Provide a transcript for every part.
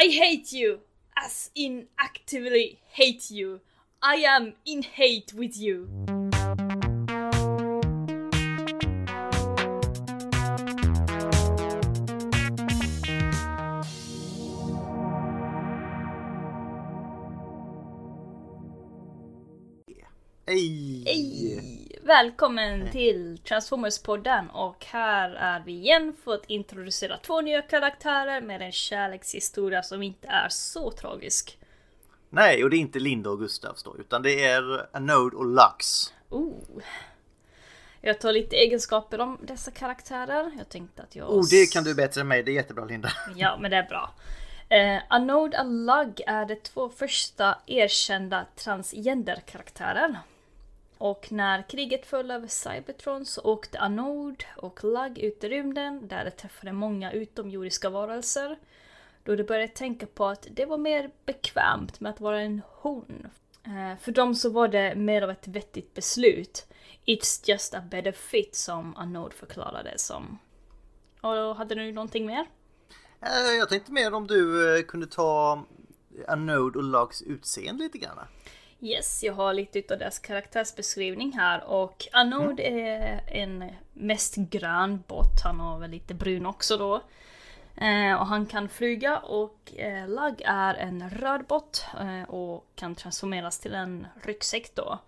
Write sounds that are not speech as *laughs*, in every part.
I hate you! As in actively hate you. I am in hate with you. Välkommen till Transformers-podden och här är vi igen för att introducera två nya karaktärer med en kärlekshistoria som inte är så tragisk. Nej, och det är inte Linda och Gustavs då, utan det är Anode och Lux. Oh. Jag tar lite egenskaper om dessa karaktärer. Jag tänkte att jag... Oh, det kan du bättre än mig. Det är jättebra Linda. Ja, men det är bra. Eh, Anode och Lug är de två första erkända transgenderkaraktärer. Och när kriget föll över Cybertron så åkte Anode och Lug ut i rymden där de träffade många utomjordiska varelser. Då de började tänka på att det var mer bekvämt med att vara en hon. Eh, för dem så var det mer av ett vettigt beslut. It's just a better fit som Anode förklarade som. Och då hade du någonting mer? Eh, jag tänkte mer om du eh, kunde ta Anode och Lugs utseende lite grann. Yes, jag har lite utav deras karaktärsbeskrivning här och Anode är en mest grön bot, han har väl lite brun också då. Eh, och han kan flyga och eh, Lug är en röd bot eh, och kan transformeras till en ryggsäck då.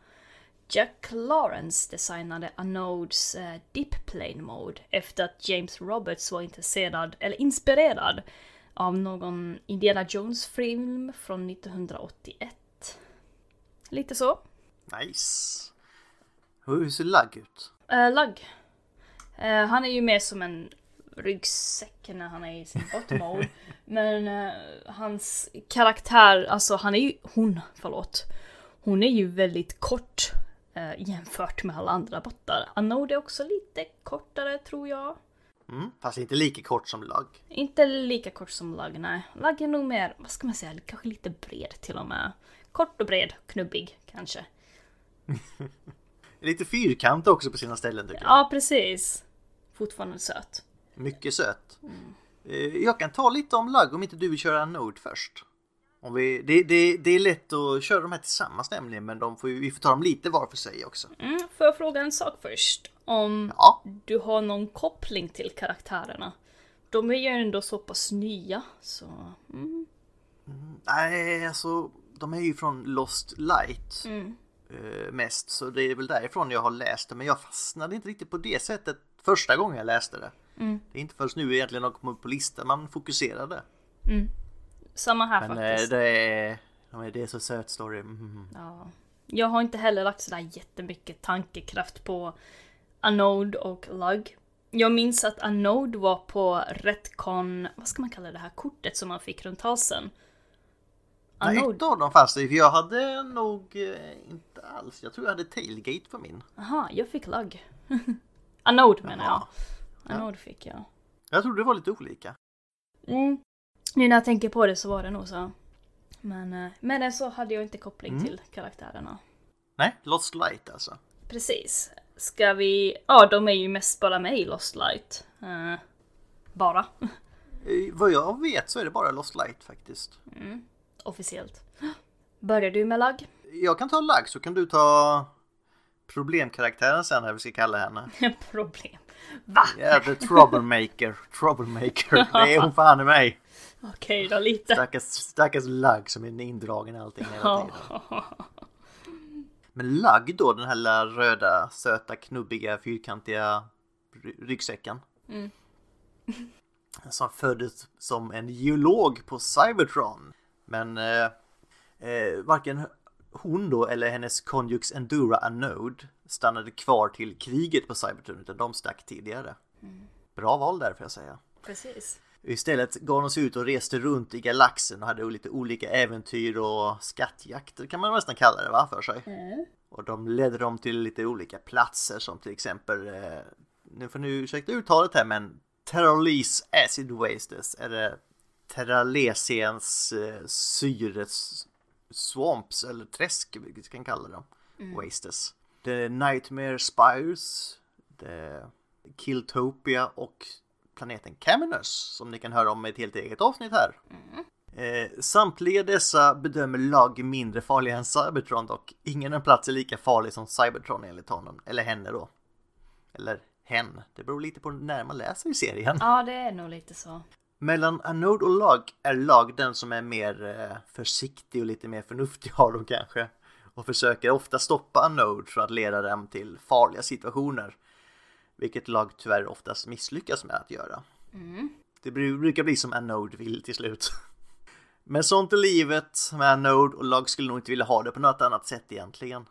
Jack Lawrence designade Anodes eh, Deep Plane Mode efter att James Roberts var intresserad, eller inspirerad, av någon Indiana Jones-film från 1981. Lite så. Nice. Hur ser Lug ut? Uh, Lug. Eh, han är ju mer som en ryggsäck när han är i sin bot mode. *laughs* Men eh, hans karaktär, alltså han är ju, hon, förlåt. Hon är ju väldigt kort eh, jämfört med alla andra bottar. Anode är också lite kortare tror jag. Mm, fast inte lika kort som Lug. Inte lika kort som Lug, nej. Lug är nog mer, vad ska man säga, kanske lite bred till och med. Kort och bred, knubbig kanske. *laughs* Lite fyrkant också på sina ställen tycker jag. Ja, precis. Fortfarande söt. Mycket söt. Eh, Jag kan ta lite om Lug om inte du vill köra Anode först. Om vi, det, det, det är lätt att köra de här tillsammans nämligen men de får, vi får ta dem lite var för sig också. Mm, får jag fråga en sak först? Om Ja. du har någon koppling till karaktärerna? De är ju ändå så pass nya, så... Mm. Nej, alltså de är ju från Lost Light Mm. eh, mest så det är väl därifrån jag har läst det men jag fastnade inte riktigt på det sättet första gången jag läste det. Mm. Det är inte förrän nu egentligen de kom upp på listan man fokuserade. Samma här Men eh, faktiskt. det är, det är så söt story. Mm. Ja. Jag har inte heller lagt sådär jättemycket tankekraft på Anode och Lug. Jag minns att Anode var på Retcon, vad ska man kalla det här kortet som man fick runt halsen? Nej, ett av dem fanns det för jag hade nog eh, inte alls. Jag tror jag hade tailgate på min. aha, jag fick Lug. *laughs* Anode menar jag. Ja. Anode fick jag. Jag tror det var lite olika. Mm. Nu när jag tänker på det så var det nog så. Men, eh, men så hade jag inte koppling Mm. till karaktärerna. Nej, Lost Light alltså. Precis. Ska vi... Ja, de är ju mest bara med i Lost Light. Eh, bara. *laughs* Eh, Vad jag vet så är det bara Lost Light faktiskt. Officiellt. Börjar du med Lug? Jag kan ta Lug så kan du ta problemkaraktären sen här vi ska kalla henne. *laughs* Problem. Va? Ja, the troublemaker. Troublemaker. *laughs* Det är hon fan i mig. Okej då, lite. Stackars, stackars Lug som är indragen i allting hela tiden. *laughs* Men Lug då, den här lilla röda, söta, knubbiga, fyrkantiga ry- ryggsäcken. Mm. Som föddes som en geolog på Cybertron. Men eh, eh, varken hon då eller hennes konjux Endura Anode stannade kvar till kriget på Cybertron utan de stack tidigare. Bra val där får jag säga. Precis. Istället gav de sig ut och reste runt i galaxen och hade lite olika äventyr och skattjakter kan man nästan kalla det va, för sig. Och de ledde dem till lite olika platser som till exempel, eh, nu får ni ursäkta uttalet här men Terralese Acid Wastes eller Terralesians eh, syres swamps eller träsk vi kan kalla dem. Wastes. The Nightmare Spires, The Killtopia och planeten Caminus som ni kan höra om i ett helt eget avsnitt här. Eh, samtliga dessa bedömer lag mindre farliga än Cybertron dock. Ingen en plats är lika farlig som Cybertron enligt honom, eller henne då. Eller hen, det beror lite på när man läser i serien. Ja, det är nog lite så. Mellan Anode och Lag är Lag den som är mer eh, försiktig och lite mer förnuftig av dem kanske. Och försöker ofta stoppa Anode från att leda dem till farliga situationer. Vilket Lag tyvärr oftast misslyckas med att göra. Mm. Det brukar bli som Anode vill till slut. *laughs* Men sånt är livet med Anode och Lag skulle nog inte vilja ha det på något annat sätt egentligen.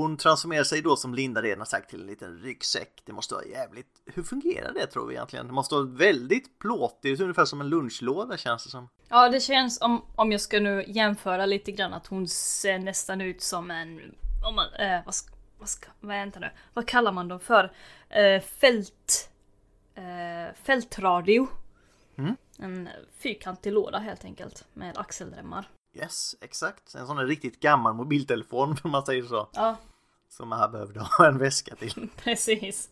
Hon transformerar sig då som Linda redan har sagt till en liten ryggsäck. Det måste vara jävligt... Hur fungerar det tror vi egentligen? Det måste vara väldigt plåtigt, ungefär som en lunchlåda känns det som. Ja, det känns om, om jag ska nu jämföra lite grann att hon ser nästan ut som en... Om man, eh, vad, ska, vad, ska, vänta nu, vad kallar man dem för? Eh, fält... Eh, fältradio. Mm. En fyrkantig låda helt enkelt med axelremmar. Yes, exakt. En sån där riktigt gammal mobiltelefon *laughs* om man säger så. Ja, Som man här behövde *laughs* ha en väska till. *laughs* precis.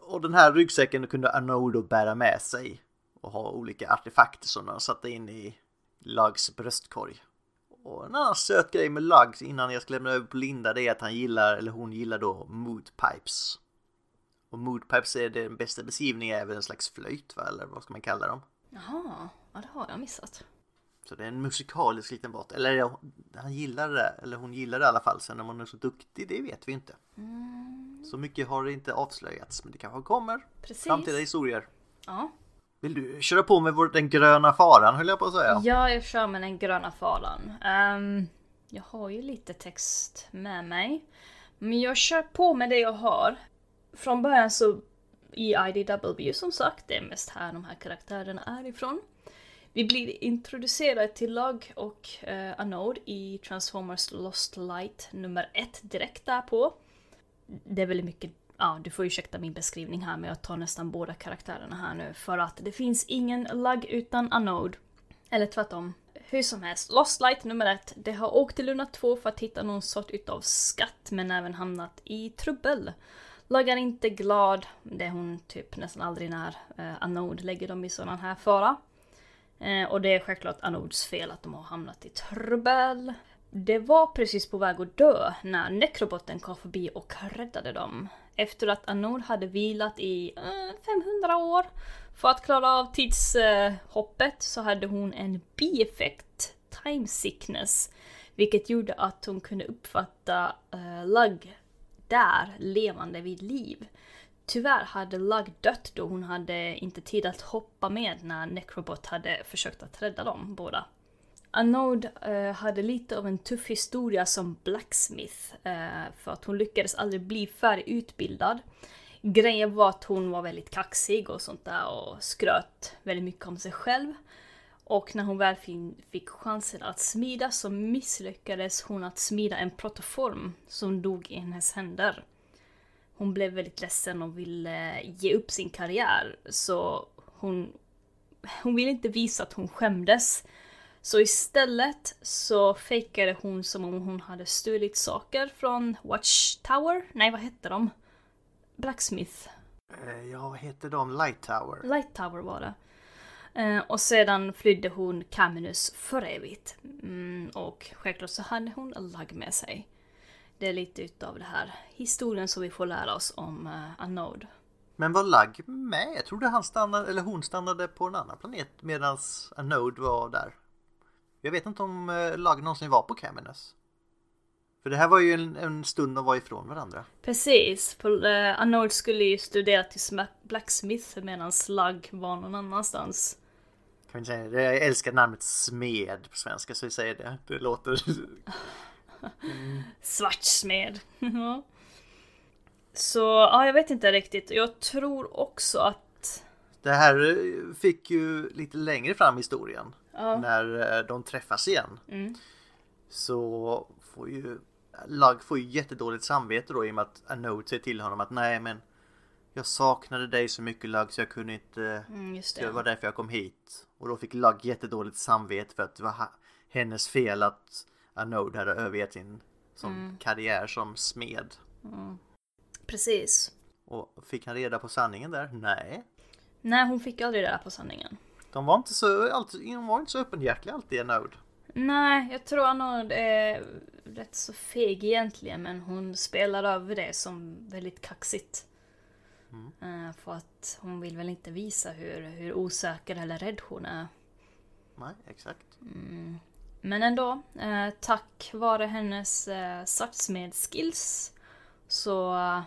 Och den här ryggsäcken kunde Anodo bära med sig. Och ha olika artefakter som de satte in i Lags bröstkorg. Och en annan söt grej med Lags innan jag ska lämna över på Linda det är att han gillar, eller hon gillar då moodpipes. Och moodpipes är den bästa beskrivningen väl en slags flöjt va, eller vad ska man kalla dem? Jaha, ja det har jag missat. Så det är en musikalisk liten båt. Eller ja, han gillar det, eller hon gillar det i alla fall. Sen om hon är så duktig, det vet vi inte. Så mycket har det inte avslöjats, men det kanske kommer. Precis. Framtida historier. Ja. Vill du köra på med vår, den gröna faran höll jag på att säga? Ja, jag kör med den gröna faran. Ehm, jag har ju lite text med mig. Men jag kör på med det jag har. Från början så i IDW som sagt, det är mest här de här karaktärerna är ifrån. Vi blir introducerade till LUG och uh, Anode i Transformers Lost Light nummer ett direkt därpå. Det är väldigt mycket, ja du får ursäkta min beskrivning här men jag tar nästan båda karaktärerna här nu för att det finns ingen LUG utan Anode. Eller tvärtom. Hur som helst, Lost Light nummer ett. Det har åkt till Luna 2 för att hitta någon sort utav skatt men även hamnat i trubbel. LUG är inte glad, det är hon typ nästan aldrig när eh, Anode lägger dem i sådan här fara. Eh, och det är självklart Anodes fel att de har hamnat i trubbel. Det var precis på väg att dö när nekroboten kom förbi och räddade dem. Efter att Anod hade vilat i eh, 500 år för att klara av tidshoppet så hade hon en bieffekt, time sickness, vilket gjorde att hon kunde uppfatta eh, Lug där levande vid liv. Tyvärr hade Lug dött då hon hade inte tid att hoppa med när Necrobot hade försökt att rädda dem båda. Anode eh, hade lite av en tuff historia som blacksmith eh, för att hon lyckades aldrig bli färdigutbildad. Grejen var att hon var väldigt kaxig och sånt där och skröt väldigt mycket om sig själv. Och när hon väl fick chansen att smida så misslyckades hon att smida en protoform som dog i hennes händer. Hon blev väldigt ledsen och ville ge upp sin karriär så hon, hon ville inte visa att hon skämdes. Så istället så fejkade hon som om hon hade stulit saker från Watchtower. Nej, vad hette de? Blacksmith. Eh, Ja, vad heter de? Light Tower? Light Tower var det. Eh, och sedan flydde hon Caminus för evigt. Mm, och självklart så hade hon lag med sig. Det är lite utav det här historien som vi får lära oss om uh, Anode. Men var Lug med? Jag trodde han stannade, eller hon stannade på en annan planet medan Anode var där. Jag vet inte om eh, Lug någonsin var på Caminus. För det här var ju en, en stund de var ifrån varandra. Precis, uh, Anode skulle ju studera till Blacksmith medan Slug var någon annanstans. Kan vi säga. Jag älskar namnet Smed på svenska så vi säger det. Det låter... Svartsmed. Ja. Så, ja jag vet inte riktigt. Jag tror också att... Det här fick ju lite längre fram i historien. Ja. När eh, de träffas igen. Mm. Så får ju Lug får ju jättedåligt samvete då i och med att Anode säger till honom att nej men jag saknade dig så mycket Lug så jag kunde inte Mm, just Det var det. därför jag kom hit. Och då fick Lug jättedåligt samvete för att det var hennes fel att Anode hade övergett sin som Mm. karriär som smed. Precis. Och fick han reda på sanningen där? Nej. Nej, hon fick aldrig reda på sanningen. De var inte så, alltid, de var inte så öppenhjärtiga alltid i Node. Nej, jag tror Anod är rätt så feg egentligen men hon spelar över det som väldigt kaxigt. Mm. För att hon vill väl inte visa hur, hur osäker eller rädd hon är. Nej, exakt. Mm. Men ändå, eh, tack vare hennes eh, satsmed-skills så eh,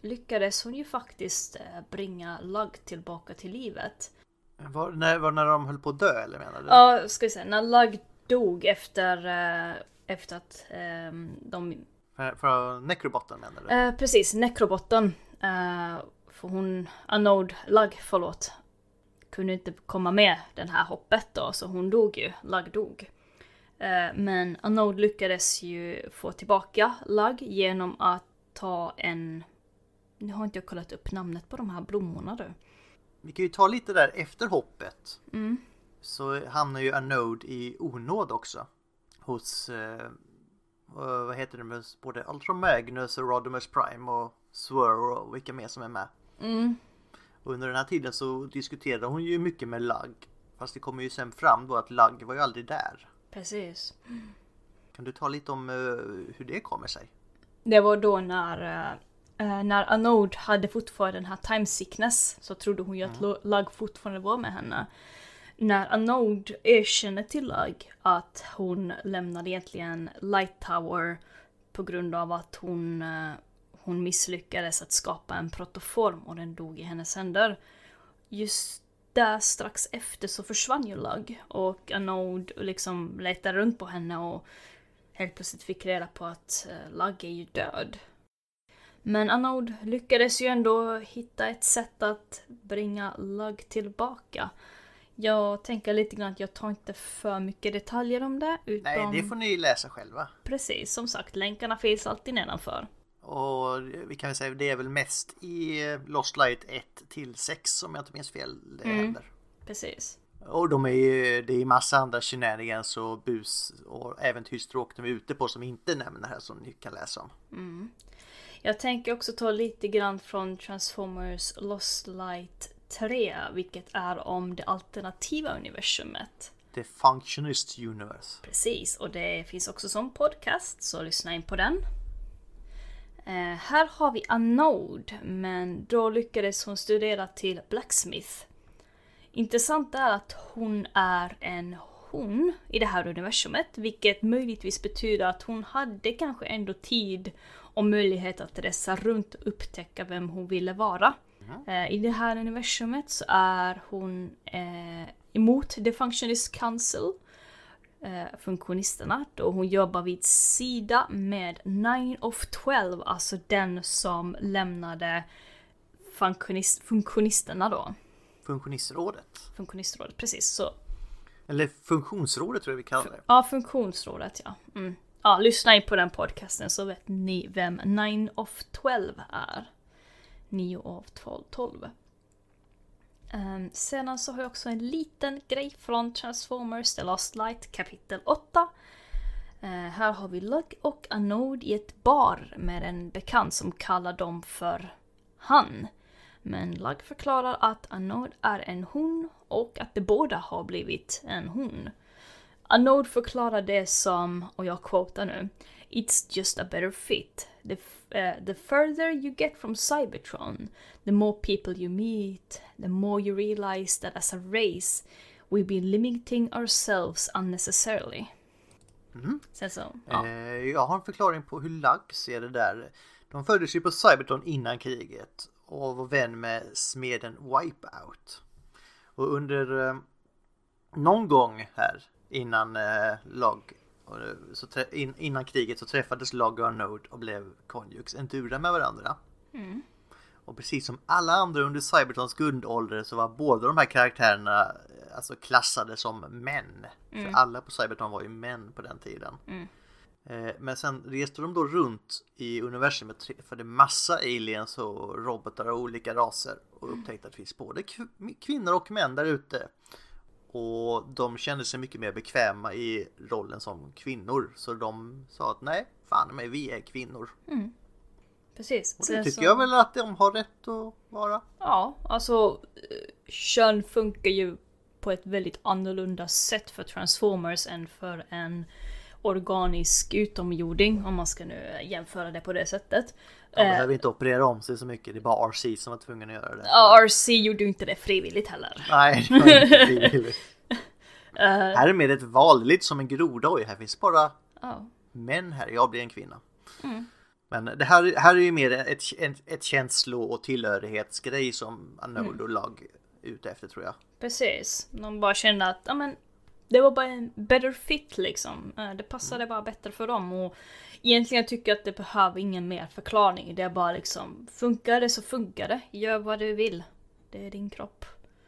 lyckades hon ju faktiskt eh, bringa Lug tillbaka till livet. Var, när, var när de höll på att dö eller menar du? Ja, ska vi säga. När Lug dog efter, eh, efter att eh, de... För, för nekrobotten menar du? Eh, precis, nekrobotten. Eh, för hon, Anode Lug, förlåt, kunde inte komma med den här hoppet då, så hon dog ju. Lug dog. Eh, men Anode lyckades ju få tillbaka Lug genom att ta en... Nu har inte jag kollat upp namnet på de här blommorna du. Vi kan ju ta lite där efter hoppet. Mm. Så hamnar ju Anode i onåd också. Hos, eh, vad heter det, både Ultra Magnus och Rodimus Prime och Swirl och vilka mer som är med. Mm. Under den här tiden så diskuterade hon ju mycket med Lug. Fast det kommer ju sen fram då att Lug var ju aldrig där. Precis. Kan du ta lite om uh, hur det kommer sig? Det var då när, uh, när Anode hade fortfarande den här time sickness så trodde hon ju att mm. Lug fortfarande var med henne. När Anode erkänner till Lug att hon lämnade egentligen Light Tower på grund av att hon, uh, hon misslyckades att skapa en protoform och den dog i hennes händer. Just där strax efter så försvann ju Lug och Anode liksom letade runt på henne och helt plötsligt fick reda på att uh, Lug är ju död. Men Anode lyckades ju ändå hitta ett sätt att bringa Lug tillbaka. Jag tänker lite grann att jag tar inte för mycket detaljer om det. Utan... Nej, det får ni läsa själva. Precis, som sagt, länkarna finns alltid nedanför. Och vi kan säga att det är väl mest i Lost Light 1 till 6 om jag inte minns fel det mm. händer. Precis. Och de är ju, det är massa andra shenanigans och bus och äventyrsstråk de är ute på som inte nämner här som ni kan läsa om. Mm. Jag tänker också ta lite grann från Transformers Lost Light 3, vilket är om det alternativa universumet. The Functionist Universe. Precis, och det finns också som podcast, så lyssna in på den. Eh, här har vi Anode, men då lyckades hon studera till Blacksmith. Intressant är att hon är en hon i det här universumet, vilket möjligtvis betyder att hon hade kanske ändå tid och möjlighet att resa runt och upptäcka vem hon ville vara. Mm. I det här universumet så är hon eh, emot The Functionist Council, eh, funktionisterna, då hon jobbar vid sida med Nine of 12, alltså den som lämnade funktionist, funktionisterna då. Funktionistrådet? Funktionistrådet, precis så. Eller funktionsrådet tror jag vi kallar det. Ja, funktionsrådet ja. Mm. Ja, lyssna in på den podcasten så vet ni vem Nine of 12 är. 9 av 12. Um, sedan så har jag också en liten grej från Transformers The Lost Light kapitel 8. Uh, ehm, här har vi Lug och Anode i ett bar med en bekant som kallar dem för han. Men Lug förklarar att Anode är en hon och att de båda har blivit en hon. Anode förklarar det som, och jag quotar nu, It's just a better fit. The, uh, the further you get from Cybertron, the more people you meet, the more you realize that as a race we've been limiting ourselves unnecessarily. Mm. Sen så, ja. eh, jag har en förklaring på hur Lug ser det där. De föddes ju på Cybertron innan kriget och var vän med smeden Wipeout. Och under eh, någon gång här innan eh, Log så in, innan kriget så träffades Log och Node och blev konjux, endura med varandra. Mm. Och precis som alla andra under Cybertrons guldålder så var båda de här karaktärerna eh, alltså klassade som män. Mm. För alla på Cybertron var ju män på den tiden. Mm. Eh, men sen reste de då runt i universum och träffade massa aliens och robotar av olika raser och upptäckte att det finns både kvinnor och män där ute. Och de kände sig mycket mer bekväma i rollen som kvinnor. Så de sa att nej, fan mig, vi är kvinnor. Mm. Precis. Och det tycker så... jag väl att de har rätt att vara. Ja, alltså kön funkar ju på ett väldigt annorlunda sätt för Transformers än för en organisk utomjording om man ska nu jämföra det på det sättet. De behöver inte operera om sig så mycket, det är bara RC som var tvungen att göra det. Ja, RC gjorde ju inte det frivilligt heller. Nej, det var inte frivilligt. *laughs* här är mer ett val, lite som en groda. Oj, här finns bara Ja. män här, jag blir en kvinna. Mm. Men det här, här är ju mer ett, ett, ett känslo och tillhörighetsgrej som Anode Mm. lag ute efter tror jag. Precis. De bara kände att, ja men, det var bara en better fit liksom. Eh, Det passade bara bättre för dem och egentligen tycker jag att det behöver ingen mer förklaring. Det är bara liksom, funkar det så funkar det. Gör vad du vill. Det är din kropp.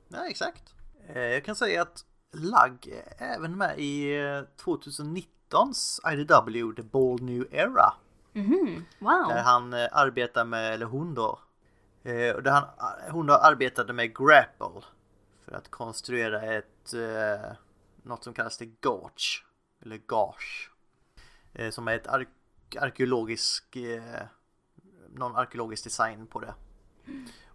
Ja, exakt. Eh, Jag kan säga att Lagg är även med i eh, 2019s IDW The Bold New Era. Mhm, wow. Där han eh, arbetar med, eller hon då, eh, där han, hon då arbetade med Grapple för att konstruera ett, eh, något som kallas det Gauge, eller Gauge. Eh, som är ett ar arkeologisk, eh, någon arkeologisk design på det.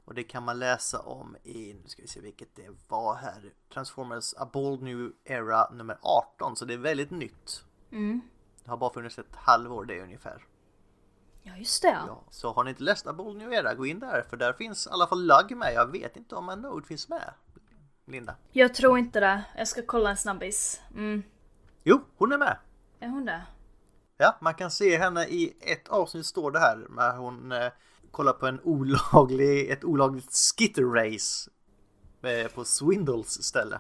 Och det kan man läsa om i, nu ska vi se vilket det var här, Transformers A Bold New Era nummer 18, så det är väldigt nytt. Mm. Det har bara funnits ett halvår det ungefär. Ja, just det. Ja, så har ni inte läst A Bold New Era, gå in där för där finns i alla fall Lugg med. Jag vet inte om Anode finns med. Linda? Jag tror inte det. Jag ska kolla en snabbis. Mm. Jo, hon är med. Är hon det? Ja, man kan se henne i ett avsnitt står det här när hon eh, kollar på en olaglig, ett olagligt skitter-race eh, på Swindles ställe.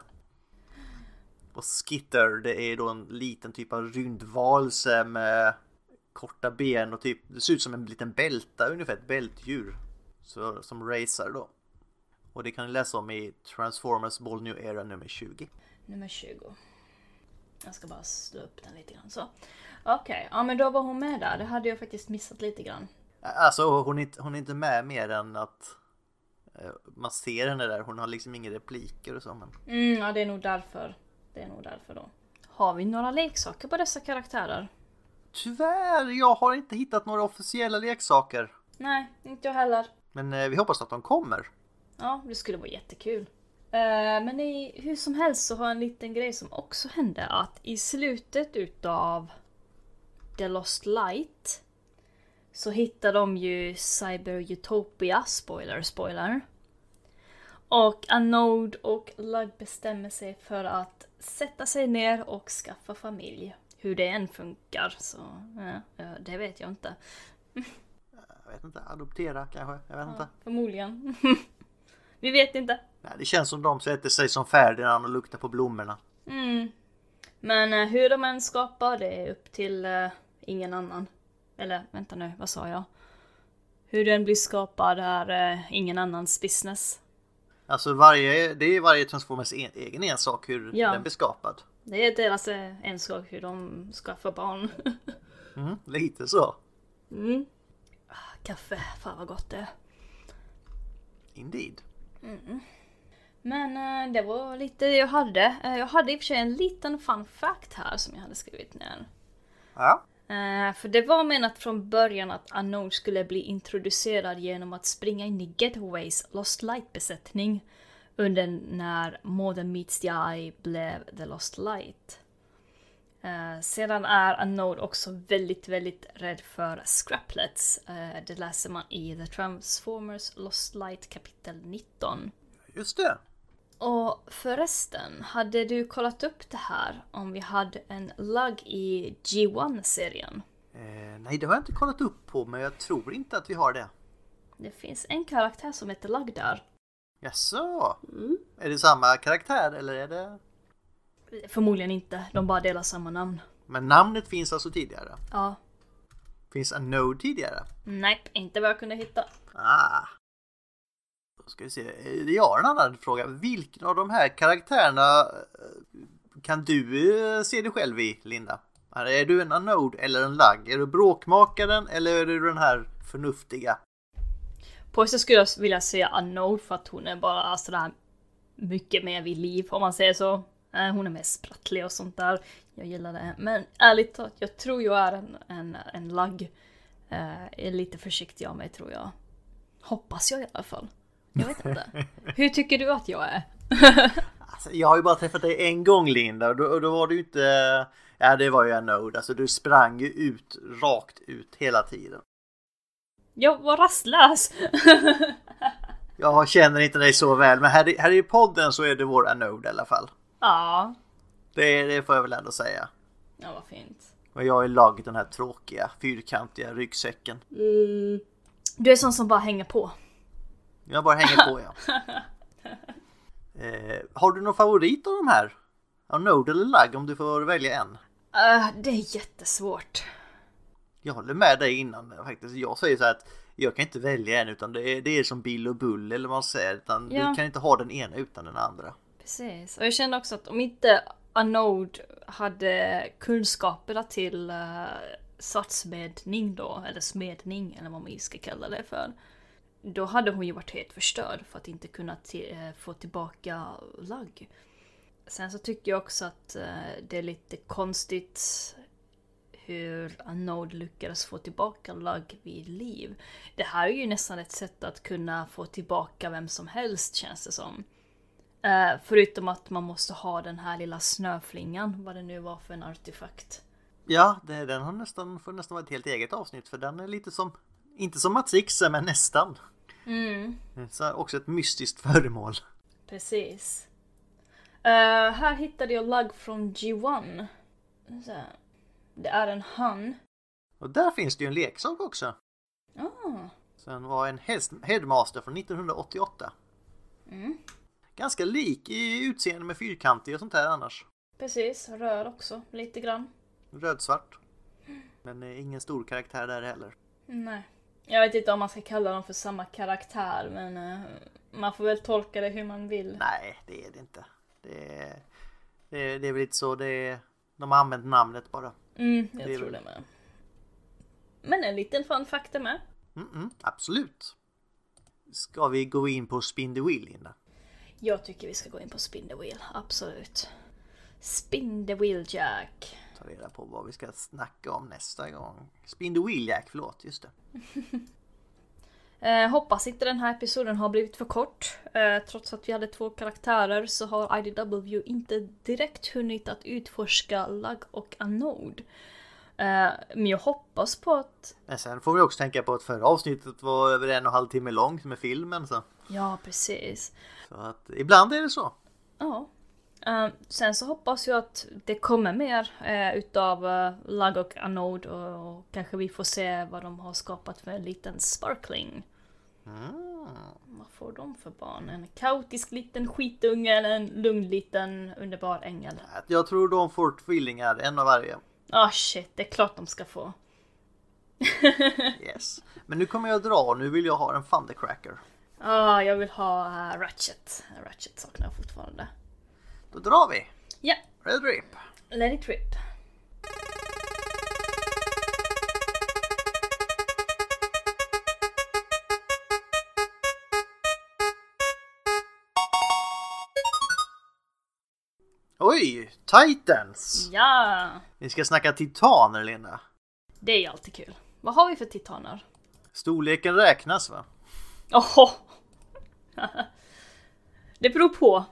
Och skitter, det är då en liten typ av rymdvarelse med korta ben och typ, det ser ut som en liten bälta, ungefär ett bältdjur. Så, som racer då. Och det kan ni läsa om i Transformers Ball New Era nummer 20. Nummer 20. Jag ska bara slå upp den lite grann så. Okej, ja men då var hon med där. Det hade jag faktiskt missat lite grann. Alltså hon är, inte, hon är inte med mer än att eh, man ser henne där. Hon har liksom inga repliker och så. Men... Mm, ja det är nog därför. Det är nog därför då. Har vi några leksaker på dessa karaktärer? Tyvärr, jag har inte hittat några officiella leksaker. Nej, inte jag heller. Men eh, vi hoppas att de kommer. Ja, det skulle vara jättekul. Eh, men i, hur som helst så har en liten grej som också hände att i slutet utav The Lost Light så hittar de ju Cyber Utopia, spoiler spoiler. Och Anode och Lug bestämmer sig för att sätta sig ner och skaffa familj. Hur det än funkar så, ja, det vet jag inte. Jag vet inte, adoptera kanske? Jag vet inte. Ja, förmodligen. *laughs* Vi vet inte. Nej, det känns som de sätter sig som Ferdinand och luktar på blommorna. Mm. Men eh, hur de än skapar det är upp till eh, ingen annan. Eller vänta nu, vad sa jag? Hur den blir skapad är eh, ingen annans business. Alltså varje, det är varje Transformers en, egen ensak hur Ja. den blir skapad. Det är deras eh, ensak hur de skaffar barn. *laughs* Mm, lite så. mm. Ah, Kaffe, fan vad gott det är. Indeed. Men eh, det var lite det jag hade. Eh, jag hade i och för sig en liten fun fact här som jag hade skrivit ner. Ja. Eh, för det var menat från början att Unknown skulle bli introducerad genom att springa in i Getaways Lost Light-besättning under när Modern Meets the Eye blev The Lost Light. Eh, sedan är Unknown också väldigt, väldigt rädd för scraplets. Eh, det läser man i The Transformers Lost Light kapitel 19. Just det. Och förresten, hade du kollat upp det här om vi hade en lugg i G1-serien? Eh, nej, det har jag inte kollat upp på, men jag tror inte att vi har det. Det finns en karaktär som heter Lugg där. Jaså? Är det samma karaktär eller är det? Förmodligen inte, de bara delar samma namn. Men namnet finns alltså tidigare? Ja. Finns a node tidigare? Nej, inte vad jag kunde hitta. Ah. Då ska vi se. Jag har en annan fråga. Vilken av de här karaktärerna eh, kan du eh, se dig själv i, Linda? Är du en anode eller en lagg? Är du bråkmakaren eller är du den här förnuftiga? På så skulle jag vilja säga Unknown för att hon är bara sådär mycket mer vid liv om man säger så. Eh, Hon är mer sprattlig och sånt där. Jag gillar det. Men ärligt talat, jag tror jag är en, en, en lagg. Eh, är lite försiktig av mig tror jag. Hoppas jag i alla fall. Jag vet inte. *laughs* Hur tycker du att jag är? *laughs* Alltså, jag har ju bara träffat dig en gång Linda och då, då var du inte... Ja det var ju en node, alltså du sprang ju ut, rakt ut hela tiden. Jag var rastlös! *laughs* jag känner inte dig så väl, men här, här i podden så är du vår Anode i alla fall. Ja. Det, det får jag väl ändå säga. Ja, vad fint. Och jag är lag den här tråkiga, fyrkantiga ryggsäcken. Mm. Du är sån som bara hänger på. Jag bara hänger på ja. *laughs* *laughs* eh, har du någon favorit av de här? Av Node eller Lug om du får välja en? Uh, det är jättesvårt. Jag håller med dig innan faktiskt. Jag säger så här att jag kan inte välja en utan det är, det är som Bill och Bull eller vad man säger. Utan ja. Du kan inte ha den ena utan den andra. Precis, och jag kände också att om inte Anode hade kunskaperna till eh, uh, svartsmedning då, eller smedning eller vad man ska kalla det för. Då hade hon ju varit helt förstörd för att inte kunna eh, få tillbaka lagg. Sen så tycker jag också att uh, det är lite konstigt hur Anode lyckades få tillbaka lagg vid liv. Det här är ju nästan ett sätt att kunna få tillbaka vem som helst känns det som. Uh, förutom att man måste ha den här lilla snöflingan, vad det nu var för en artefakt. Ja, det, den har nästan, får nästan vara ett helt eget avsnitt för den är lite som, inte som Matrixe men nästan. Mm. Så också ett mystiskt *laughs* föremål. Precis. Uh, här hittade jag lagg från G1. Så, det är en han. Och där finns det ju en leksak också. Ah. Sen var en Headmaster från 1988. Mm. Ganska lik i utseende med fyrkantig och sånt där annars. Precis, röd också lite grann. Rödsvart. Men ingen stor karaktär där heller. Nej. Jag vet inte om man ska kalla dem för samma karaktär men uh, man får väl tolka det hur man vill. Nej, det är det inte. Det är, det är, det är väl lite så det är, de har använt namnet bara. Mm, jag det tror det med. Men en liten fun fakta med. Mm, mm, absolut. Ska vi gå in på Spin the Wheel, Linda? Jag tycker vi ska gå in på Spin the Wheel, absolut. Spin the Wheel Jack. Ta reda på vad vi ska snacka om nästa gång. Spin the Wheel Jack, förlåt, just det. *laughs* eh, hoppas inte den här episoden har blivit för kort. Eh, trots att vi hade två karaktärer så har IDW inte direkt hunnit att utforska Lug och Anode. Eh, men jag hoppas på att... Men sen får vi också tänka på att förra avsnittet var över en och en halv timme långt med filmen så. Ja, precis. Så att ibland är det så. Ja. Uh, sen så hoppas jag att det kommer mer uh, utav uh, och Anode och, och, kanske vi får se vad de har skapat för en liten sparkling. Mm. Vad får de för barn? En kaotisk liten skitunge eller en lugn liten underbar ängel? Jag tror de får tvillingar, en av varje. Ah oh, shit, det är klart de ska få. *laughs* yes. Men nu kommer jag dra, nu vill jag ha en Thundercracker. Ja, oh, jag vill ha uh, Ratchet. Ratchet saknar jag fortfarande. Då drar vi! Ja! Red Rip! Let it rip! Oj! Titans! Ja! Vi ska snacka titaner, Linda. Det är ju alltid kul. Vad har vi för titaner? Storleken räknas va? Oho! *laughs* det beror på.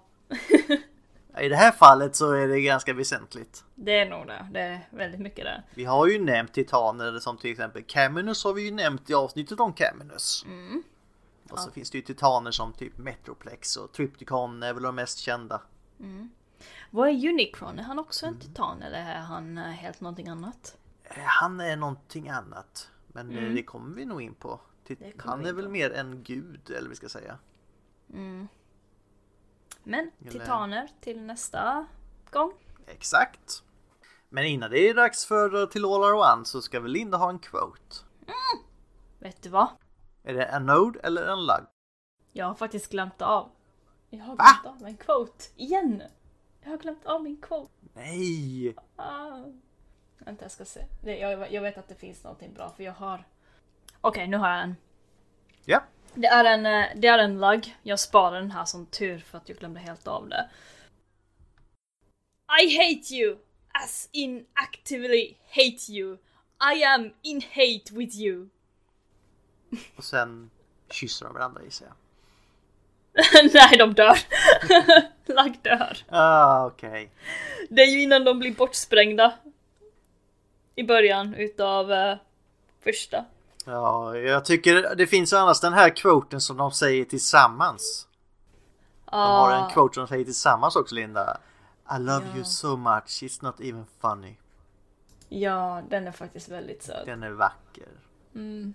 *laughs* I det här fallet så är det ganska väsentligt. Det är nog det. Det är väldigt mycket det. Vi har ju nämnt titaner som till exempel Caminus har vi ju nämnt i avsnittet om Caminus. Mm. Och så ja. finns det ju titaner som typ Metroplex och Trypticon är väl de mest kända. Mm. Vad är Unicron? Är han också en mm. titan eller är han eh, helt någonting annat? Eh, han är någonting annat. Men eh, mm. det kommer vi nog in på. Han är väl mer en gud eller vi ska säga. Mm. Men titaner till nästa gång. Exakt. Men innan det är dags för till All Our One så ska väl Linda ha en quote. Mm. Vet du vad? Är det en node eller en lug? Jag har faktiskt glömt av. Jag har glömt Va? av en quote igen. Jag har glömt av min quote. Nej! Ah. Vänta jag ska se. Jag, jag vet att det finns någonting bra för jag har... Okej, okay, nu har jag en. Ja. Det är en, eh, det är en lugg. Jag sparar den här som tur för att jag glömde helt av det. I hate you! As in actively hate you. I am in hate with you. Och sen kysser de varandra gissar jag. *laughs* Nej, de dör. *laughs* Lagg dör. Ah, okej. Det är ju innan de blir bortsprängda. I början utav eh, första. Ja, jag tycker det finns annars den här quoten som de säger tillsammans. De har en Ah, quote som de säger tillsammans också Linda. I love Ja. you so much, it's not even funny. Ja, den är faktiskt väldigt söt. Den är vacker. Mm.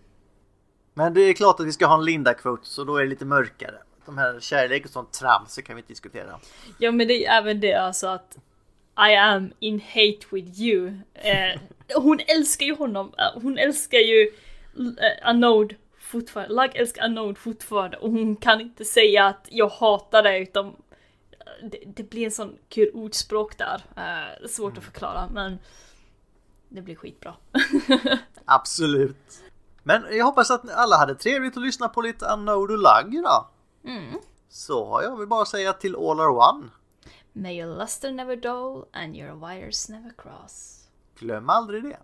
Men det är klart att vi ska ha en Linda-quote så då är det lite mörkare. De här kärlek och sånt trams så kan vi inte diskutera. Ja men det är även det alltså att I am in hate with you. Eh, hon älskar ju honom. Eh, Hon älskar ju eh, Anode fortfarande. Lag älskar Anode fortfarande och hon kan inte säga att jag hatar dig utan eh, det, det blir en sån kul ordspråk där. Eh, svårt att förklara men det blir skitbra. *laughs* Absolut. Men jag hoppas att alla hade trevligt att lyssna på lite Unknown och Lagg idag. Mm. Så har jag vill bara säga till All Are One. May your luster never dull and your wires never cross. Glöm aldrig det.